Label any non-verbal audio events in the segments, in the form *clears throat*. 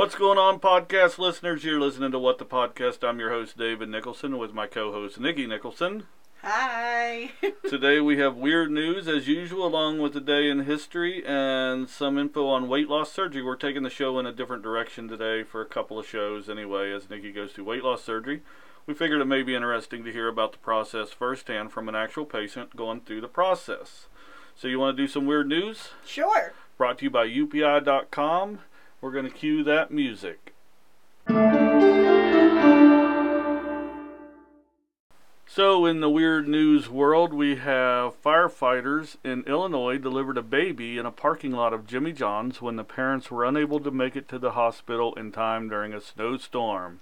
What's going on, podcast listeners? You're listening to What the Podcast. I'm your host, David Nicholson, with my co host, Nikki Nicholson. Hi. *laughs* Today we have weird news, as usual, along with the day in history and some info on weight loss surgery. We're taking the show in a different direction today for a couple of shows, anyway, as Nikki goes through weight loss surgery. We figured it may be interesting to hear about the process firsthand from an actual patient going through the process. So, you want to do some weird news? sure. Brought to you by UPI.com. We're going to cue that music. So, in the weird news world, we have firefighters in Illinois delivered a baby in a parking lot of Jimmy John's when the parents were unable to make it to the hospital in time during a snowstorm.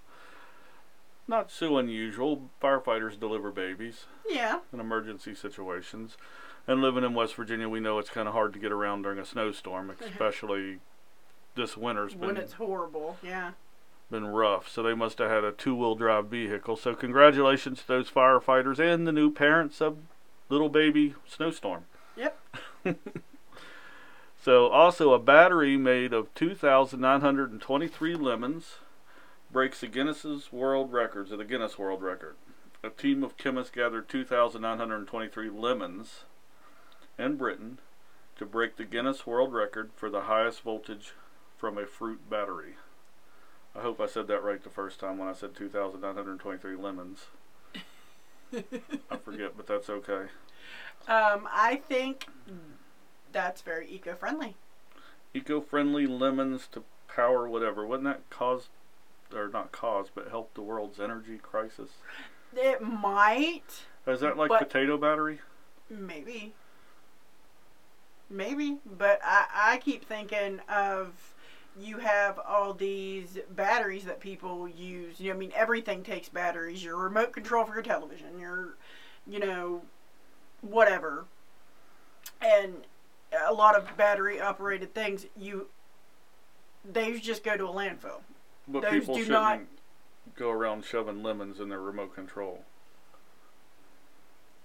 Not so unusual. Firefighters deliver babies Yeah. in emergency situations. And living in West Virginia, we know it's kind of hard to get around during a snowstorm, mm-hmm. especially this winter's been when it's horrible. Yeah. been rough. So they must have had a two-wheel drive vehicle. So congratulations to those firefighters and the new parents of little baby Snowstorm. Yep. *laughs* So also a battery made of 2,923 lemons breaks the Guinness's World Records, or the Guinness World Record. A team of chemists gathered 2,923 lemons in Britain to break the Guinness World Record for the highest voltage from a fruit battery. I hope I said that right the first time when I said 2,923 lemons. *laughs* I forget, but that's okay. Um, I think that's very eco-friendly. Eco-friendly lemons to power whatever. Wouldn't that cause, or not cause, but help the world's energy crisis? It might, Is that like potato battery? maybe, maybe, but I I keep thinking of you have all these batteries that people use. You know, I mean, everything takes batteries. Your remote control for your television, your, you know, whatever, and a lot of battery operated things you they just go to a landfill. But Those people do shouldn't not- go around shoving lemons in their remote control.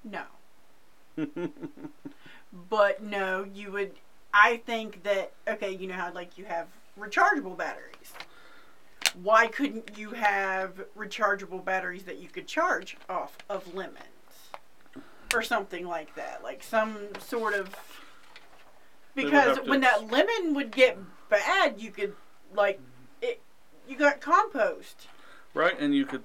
No. *laughs* But no, you would I think that okay, you know how like you have rechargeable batteries. Why couldn't you have rechargeable batteries that you could charge off of lemons? Or something like that. Like some sort of because when that lemon would get bad, you could like mm-hmm. it you got compost. right? And you could,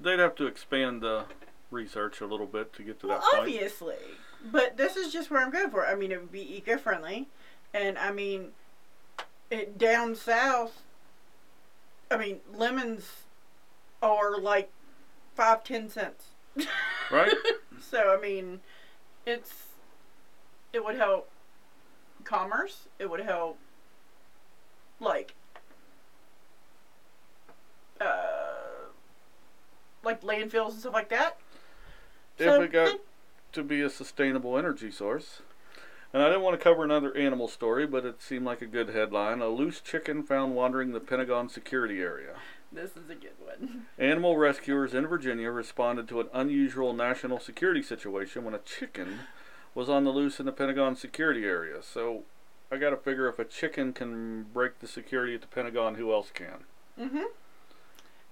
they'd have to expand the research a little bit to get to Well, that point. obviously. But this is just where I'm going for. I mean, it would be eco friendly. And I mean, it down south, I mean, lemons are like five, ten cents. Right? *laughs* so, I mean, it's, it would help commerce. It would help, like, uh, like landfills and stuff like that. If So, it got to be a sustainable energy source. And I didn't want to cover another animal story, but it seemed like a good headline. A loose chicken found wandering the Pentagon security area. This is a good one. *laughs* Animal rescuers in Virginia responded to an unusual national security situation when a chicken was on the loose in the Pentagon security area. So I got to figure if a chicken can break the security at the Pentagon, who else can? Mm-hmm.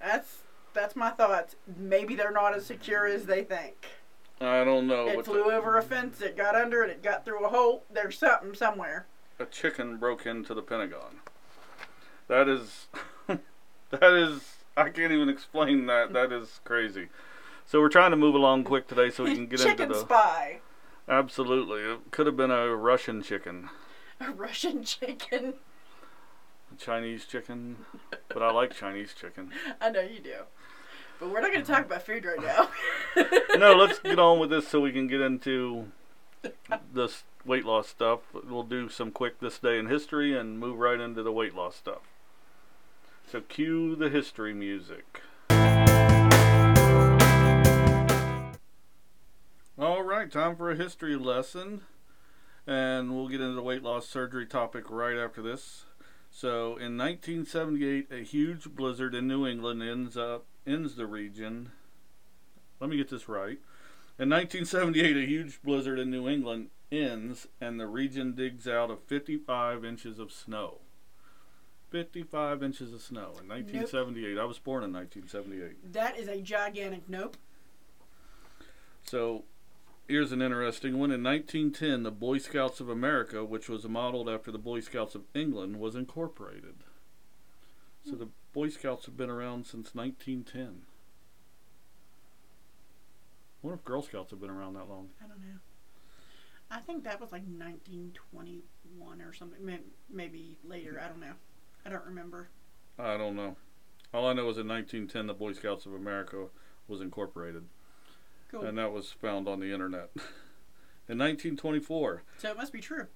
That's that's my thoughts. Maybe they're not as secure as they think. I don't know, it flew over a fence. It got under it. It got through a hole. There's something somewhere. a chicken broke into the Pentagon. That is, *laughs* that is, I can't even explain that. That is crazy. So we're trying to move along quick today so we can get Chicken into the. Chicken spy. Absolutely, it could have been a Russian chicken, *laughs* A Russian chicken. a Chinese chicken, but I like Chinese chicken. *laughs* I know you do. But we're not going to talk mm-hmm. about food right now. *laughs* No, let's get on with this so we can get into this weight loss stuff. We'll do some quick this day in history and move right into the weight loss stuff. So cue the history music. All right, time for a history lesson. And we'll get into the weight loss surgery topic right after this. So, in 1978, a huge blizzard in New England ends up ends the region. Let me get this right. In 1978, a huge blizzard in New England ends, and the region digs out of 55 inches of snow. 55 inches of snow in 1978. I was born in 1978. That is a gigantic nope. So here's an interesting one. In 1910, the Boy Scouts of America, which was modeled after the Boy Scouts of England, was incorporated. So the Boy Scouts have been around since 1910. I wonder if Girl Scouts have been around that long. I don't know. I think that was like 1921 or something. Maybe later. I don't know. I don't remember. I don't know. All I know is in 1910, the Boy Scouts of America was incorporated, Cool. and that was found on the internet. *laughs* in 1924, so it must be true.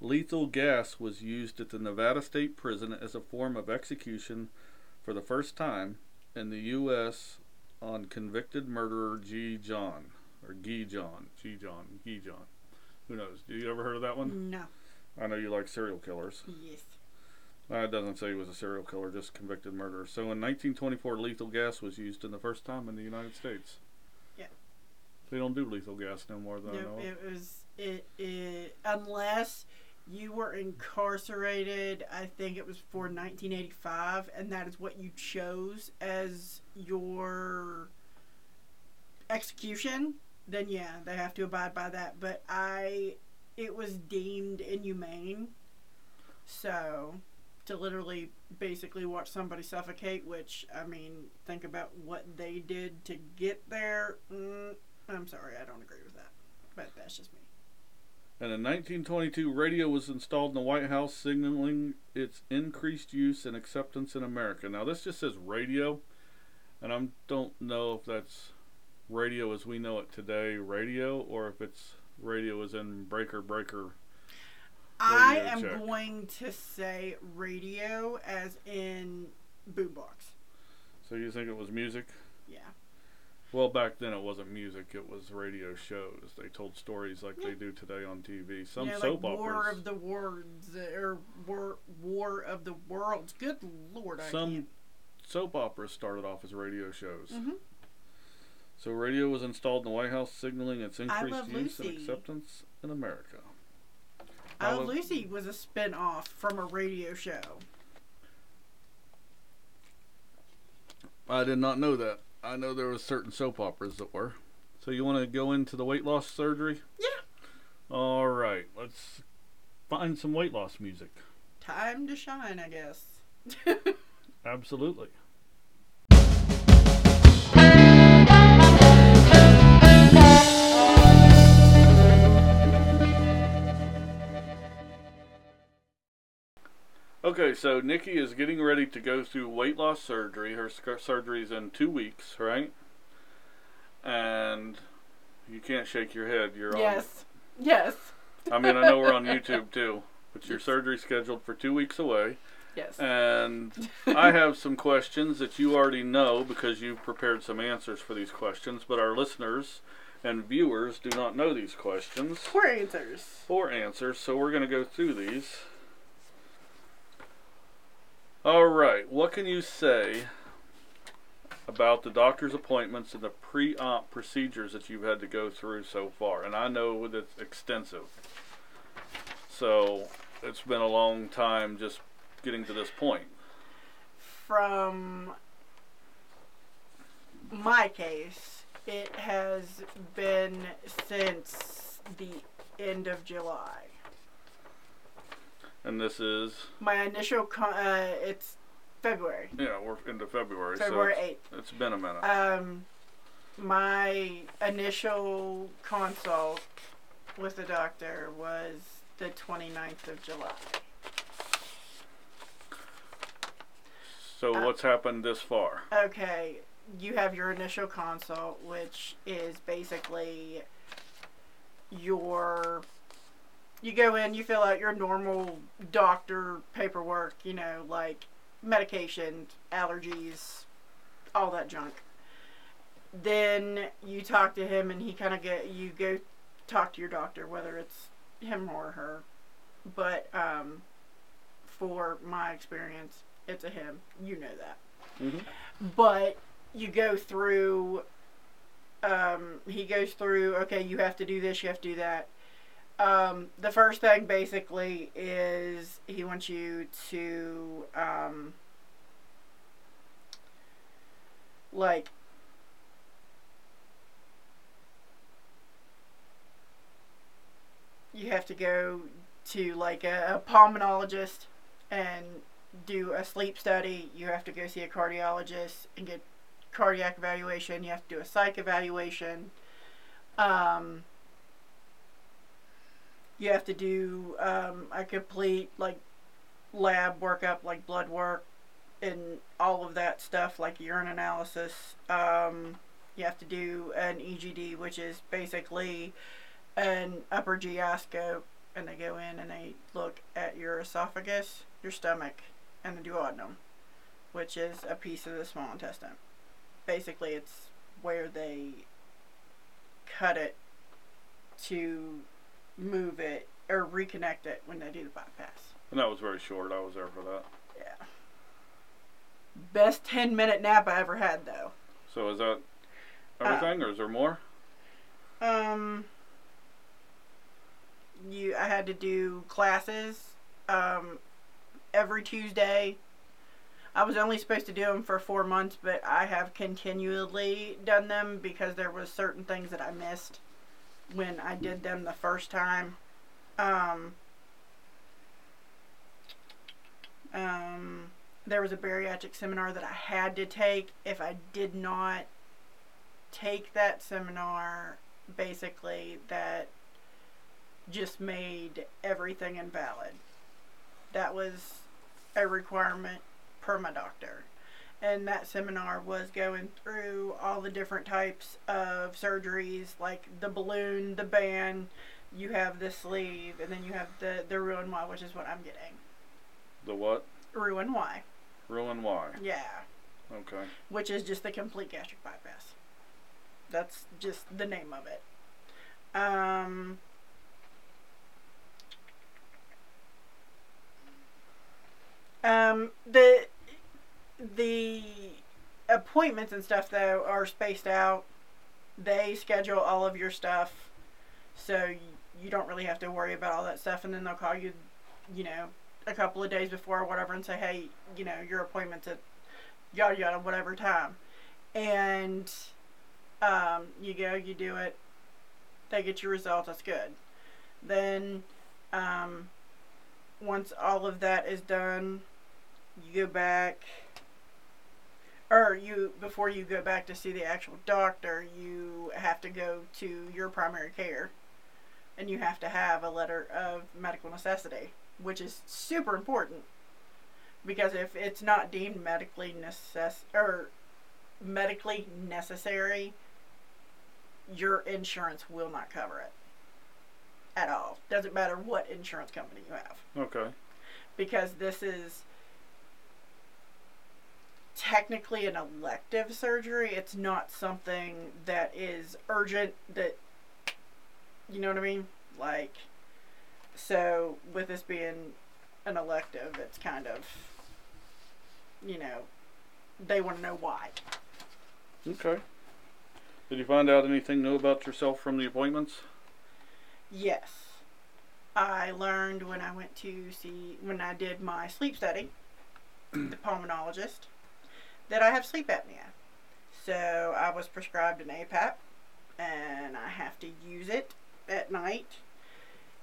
Lethal gas was used at the Nevada State Prison as a form of execution for the first time in the U.S. on convicted murderer G. John or Guy John, G. John, Guy John. Who knows? Do you ever heard of that one? No. I know you like serial killers. Yes. Uh, it doesn't say he was a serial killer, just convicted murderer. So in 1924, lethal gas was used in the first time in the United States. Yeah. They don't do lethal gas no more than I know. It was it, it unless you were incarcerated. I think it was for 1985, and that is what you chose as your execution. Then yeah, they have to abide by that. But I, it was deemed inhumane. So, to literally basically watch somebody suffocate, which I mean, think about what they did to get there. Mm, I'm sorry, I don't agree with that. But that's just me. And in 1922, radio was installed in the White House, signaling its increased use and acceptance in America. Now, this just says radio, and I don't know if that's radio as we know it today, radio, or if it's radio as in breaker breaker. I am check. going to say radio as in boombox. So you think it was music? Yeah. Well, back then it wasn't music; it was radio shows. They told stories like they do today on TV. Some know, soap like War operas. of the Worlds or War War of the Worlds. Good lord, I Some can't. soap operas started off as radio shows. Mhm. So radio was installed in the White House, signaling its increased use and acceptance in America. I I Love Lucy was a spin off from a radio show. I did not know that. I know there was certain soap operas that were. So you want to go into the weight loss surgery? Yeah. All right. Let's find some weight loss music. Time to shine, I guess. *laughs* Absolutely. So Nikki is getting ready to go through weight loss surgery. Her sc- surgery's in two weeks, right? And you can't shake your head. You're yes. Yes. I mean, I know we're on *laughs* YouTube too, but your surgery's scheduled for two weeks away. Yes. And *laughs* I have some questions that you already know because you've prepared some answers for these questions, but our listeners and viewers do not know these questions Poor answers. or answers, so we're going to go through these. All right, what can you say about the doctor's appointments and the pre-op procedures that you've had to go through so far? And I know that it's extensive. So, it's been a long time just getting to this point. From my case, it has been since the end of July. And this is, My initial con- uh, it's February, yeah, we're into February, February so eighth. it's, it's been a minute. Um, my initial consult with the doctor was the 29th of July. so uh, what's happened this far? Okay, you have your initial consult, which is basically your. You go in, you fill out your normal doctor paperwork, you know, like medication, allergies, all that junk. Then you talk to him, and he kind of get you go talk to your doctor, whether it's him or her. But um, for my experience, it's a him. You know that hmm but you go through um, he goes through okay you have to do this you have to do that Um, the first thing basically is he wants you to um, like you have to go to like a, a pulmonologist and do a sleep study. You have to go see a cardiologist and get cardiac evaluation. You have to do a psych evaluation. Um, you have to do um, a complete like lab workup, like blood work, and all of that stuff, like urine analysis. Um, you have to do an EGD, which is basically an upper GI scope, and they go in and they look at your esophagus, your stomach, and the duodenum, which is a piece of the small intestine. Basically, it's where they cut it to move it or reconnect it when they do the bypass. And that was very short. I was there for that. Yeah. Best 10 minute nap I ever had, though. So is that everything, or is there more? Um, you, I had to do classes, um, every Tuesday. I was only supposed to do them for four months, but I have continually done them because there was certain things that I missed when I did them the first time. Um, um, there was a bariatric seminar that I had to take. If I did not take that seminar, basically, that just made everything invalid. That was a requirement per my doctor. And that seminar was going through all the different types of surgeries, like the balloon, the band, you have the sleeve, and then you have the, the Roux-en-Y, which is what I'm getting. The what? Roux-en-Y. Roux-en-Y. Yeah. Okay. Which is just the complete gastric bypass. That's just the name of it. Um, um, the the appointments and stuff though are spaced out. They schedule all of your stuff, so you don't really have to worry about all that stuff. And then they'll call you, you know, a couple of days before or whatever, and say, hey, you know, your appointment's at yada yada whatever time, and um, you go, you do it, they get your results. That's good. Then, um, once all of that is done, you go back or you before you go back to see the actual doctor, you have to go to your primary care and you have to have a letter of medical necessity, which is super important because if it's not deemed medically necess- or medically necessary, your insurance will not cover it at all. Doesn't matter what insurance company you have Okay. because this is technically an elective surgery. It's not something that is urgent that you know what I mean? Like so with this being an elective, it's kind of you know they want to know why. Okay. Did you find out anything new about yourself from the appointments? Yes. I learned when I went to see when I did my sleep study, the pulmonologist, that I have sleep apnea. So I was prescribed an APAP and I have to use it at night.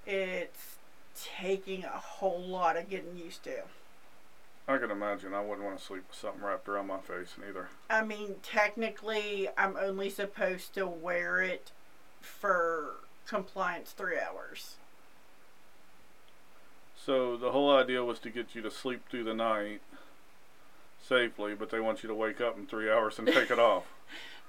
It's taking a whole lot of getting used to. I can imagine. I wouldn't want to sleep with something wrapped around my face neither. I mean, technically, I'm only supposed to wear it for compliance three hours. So the whole idea was to get you to sleep through the night safely, but they want you to wake up in three hours and take it off. *laughs*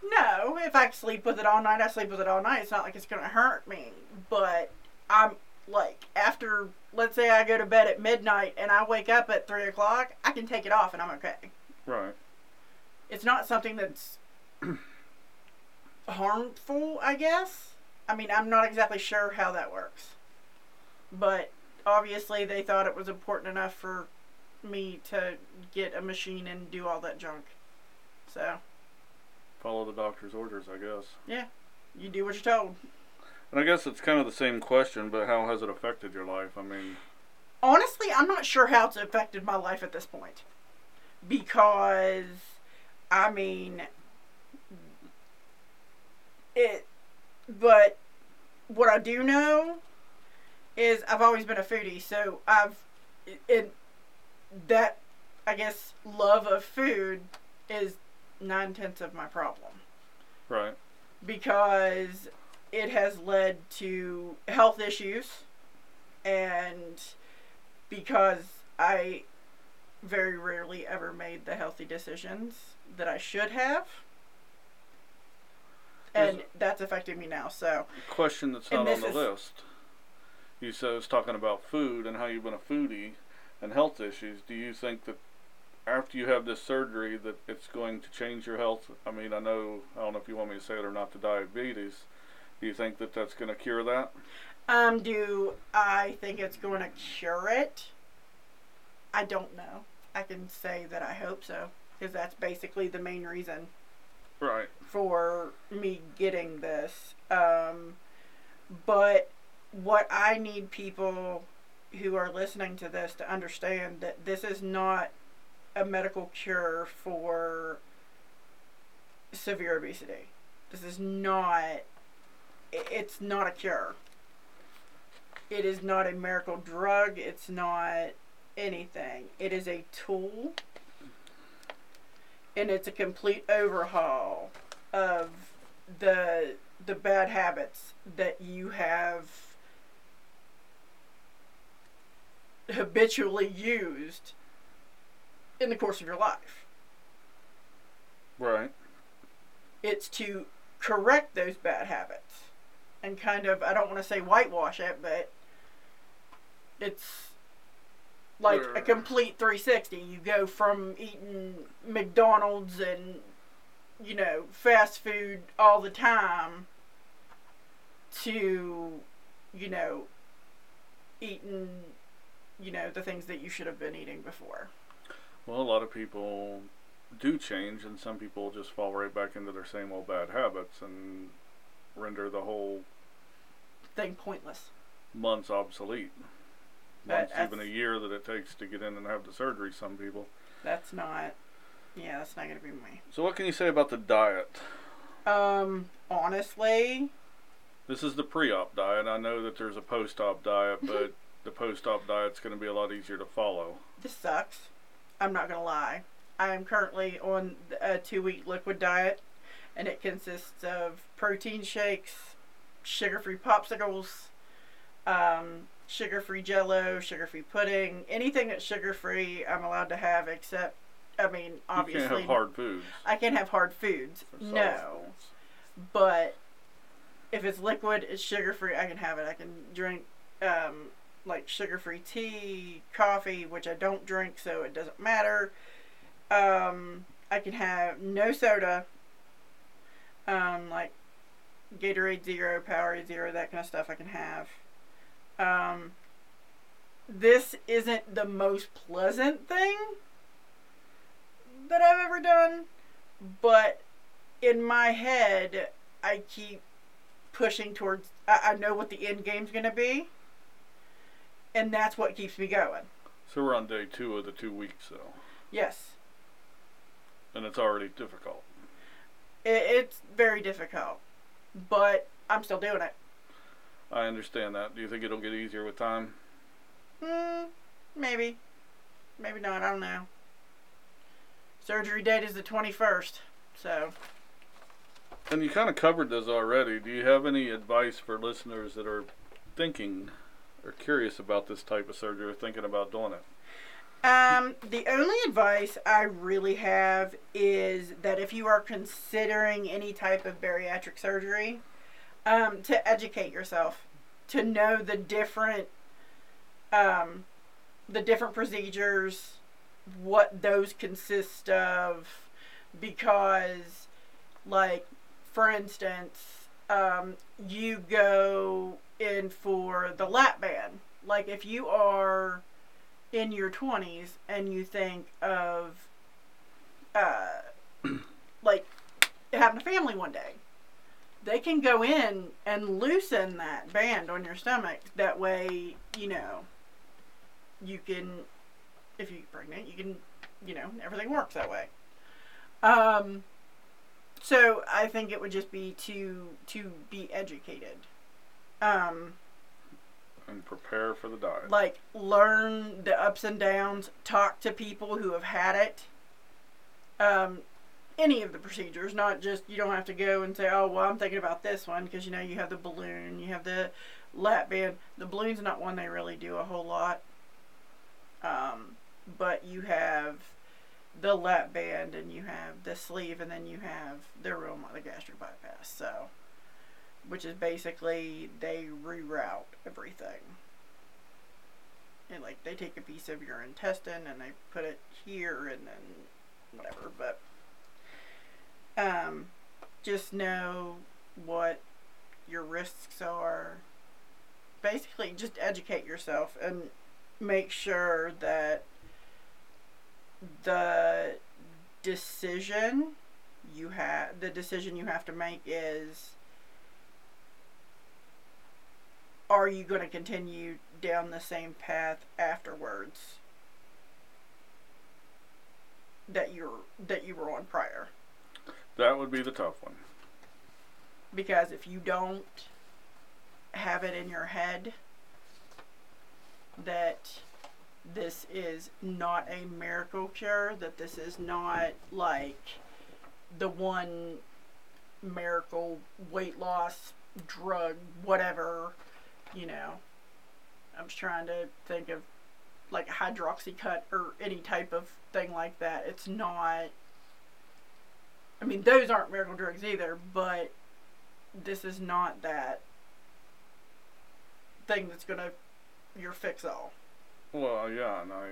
No, if I sleep with it all night, I sleep with it all night. It's not like it's going to hurt me. But I'm like, after, let's say I go to bed at midnight and I wake up at 3 o'clock, I can take it off and I'm okay. Right. It's not something that's *clears throat* harmful, I guess. I mean, I'm not exactly sure how that works. But obviously, they thought it was important enough for me to get a machine and do all that junk. So, Follow the doctor's orders, I guess. Yeah. You do what you're told. And I guess it's kind of the same question, but how has it affected your life? I mean, honestly, I'm not sure how it's affected my life at this point. Because, I mean, it, but what I do know is I've always been a foodie, so I've, it, that, I guess, love of food is nine tenths of my problem. right. Because it has led to health issues and because I very rarely ever made the healthy decisions that I should have. And Is- that's affecting me now. So, Question that's not on the is- list. You said was talking about food and how you've been a foodie and health issues. Do you think that after you have this surgery that it's going to change your health? I mean, I know I don't know if you want me to say it or not. The diabetes. Do you think that that's going to cure that? um, do I think it's going to cure it? I don't know. I can say that I hope so because that's basically the main reason Right. for me getting this. Um, but what I need people who are listening to this to understand that this is not a medical cure for severe obesity. This is not. It's not a cure. It is not a miracle drug. It's not anything. It is a tool. And it's a complete overhaul of the the bad habits that you have habitually used in the course of your life. Right. It's to correct those bad habits and kind of I don't want to say whitewash it, but it's like a complete 360. You go from eating McDonald's and you know fast food all the time to you know eating you know the things that you should have been eating before. Well, a lot of people do change, and some people just fall right back into their same old bad habits and render the whole Thing pointless. months obsolete. Months, even a year that it takes to get in and have the surgery. Some people. That's not. Yeah, that's not gonna be me. So, what can you say about the diet? Um, honestly, This is the pre-op diet. I know that there's a post-op diet, but the post-op diet's going to be a lot easier to follow. this sucks. I'm not gonna lie. I am currently on a two-week liquid diet, and it consists of protein shakes, sugar-free popsicles, um, sugar-free Jello, sugar-free pudding, anything that's sugar-free. I'm allowed to have, except, I mean, you obviously, can't have hard foods. I can't have hard foods. No. foods. but if it's liquid, it's sugar free. I can have it. I can drink um, like sugar free tea, coffee, which I don't drink, so it doesn't matter. Um, I can have no soda, um, like Gatorade Zero, Powerade Zero, that kind of stuff. I can have. Um, this isn't the most pleasant thing that I've ever done, but in my head, I keep pushing towards. I, I know what the end game's gonna be, and that's what keeps me going. So we're on day two of the two weeks, though, Yes, and it's already difficult. it, it's very difficult, but I'm still doing it. I understand that. Do you think it'll get easier with time? Hmm, maybe, maybe not. I don't know. Surgery date is the twenty first, so And you kind of covered this already. Do you have any advice for listeners that are thinking or curious about this type of surgery or thinking about doing it? Um, the only advice I really have is that if you are considering any type of bariatric surgery, um, to educate yourself, to know the different, um, the different procedures, what those consist of, because, like, for instance, um, you go in for the lap band. Like, if you are in your 20s and you think of uh, *clears throat* like having a family one day they can go in and loosen that band on your stomach. That way, you know, you can, if you're pregnant, you can, you know, everything works that way. Um, so I think it would just be to to be educated. Um, and prepare for the diet. like learn the ups and downs, talk to people who have had it. Um, any of the procedures, not just you don't have to go and say, "Oh, well, I'm thinking about this one," because you know you have the balloon, you have the lap band. The balloon's not one they really do a whole lot. Um, but you have the lap band, and you have the sleeve, and then you have the real the gastric bypass. So, which is basically they reroute everything. And like they take a piece of your intestine and they put it here and then whatever, but um just know what your risks are. Basically just educate yourself and make sure that the decision you have the decision you have to make is are you going to continue down the same path afterwards that you're that you were on prior That would be the tough one. because if you don't have it in your head that this is not a miracle cure that this is not like the one miracle weight loss drug whatever you know i'm just trying to think of like Hydroxycut or any type of thing like that it's not i mean those aren't miracle drugs either but this is not that thing that's gonna your fix all Well, yeah, and I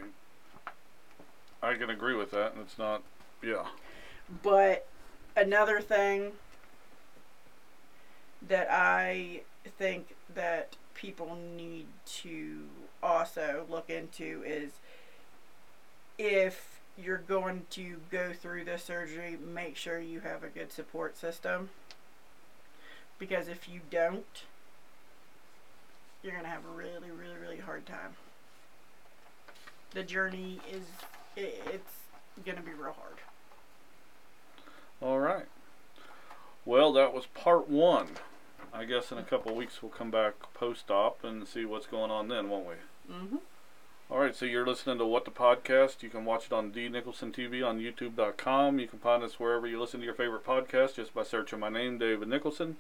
I can agree with that, and it's not. Yeah. But another thing that I think that people need to also look into is if you're going to go through this surgery, make sure you have a good support system. Because if you don't, you're going to have a really, really, really hard time. The journey is, it's going to be real hard. All right. Well, that was part one. I guess in a couple of weeks we'll come back post op and see what's going on then, won't we? Mm-hmm. All right, so you're listening to What the Podcast. You can watch it on D Nicholson TV on YouTube.com. You can find us wherever you listen to your favorite podcast just by searching my name, David Nicholson.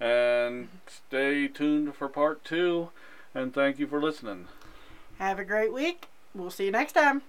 And stay tuned for part two. And thank you for listening. Have a great week. We'll see you next time.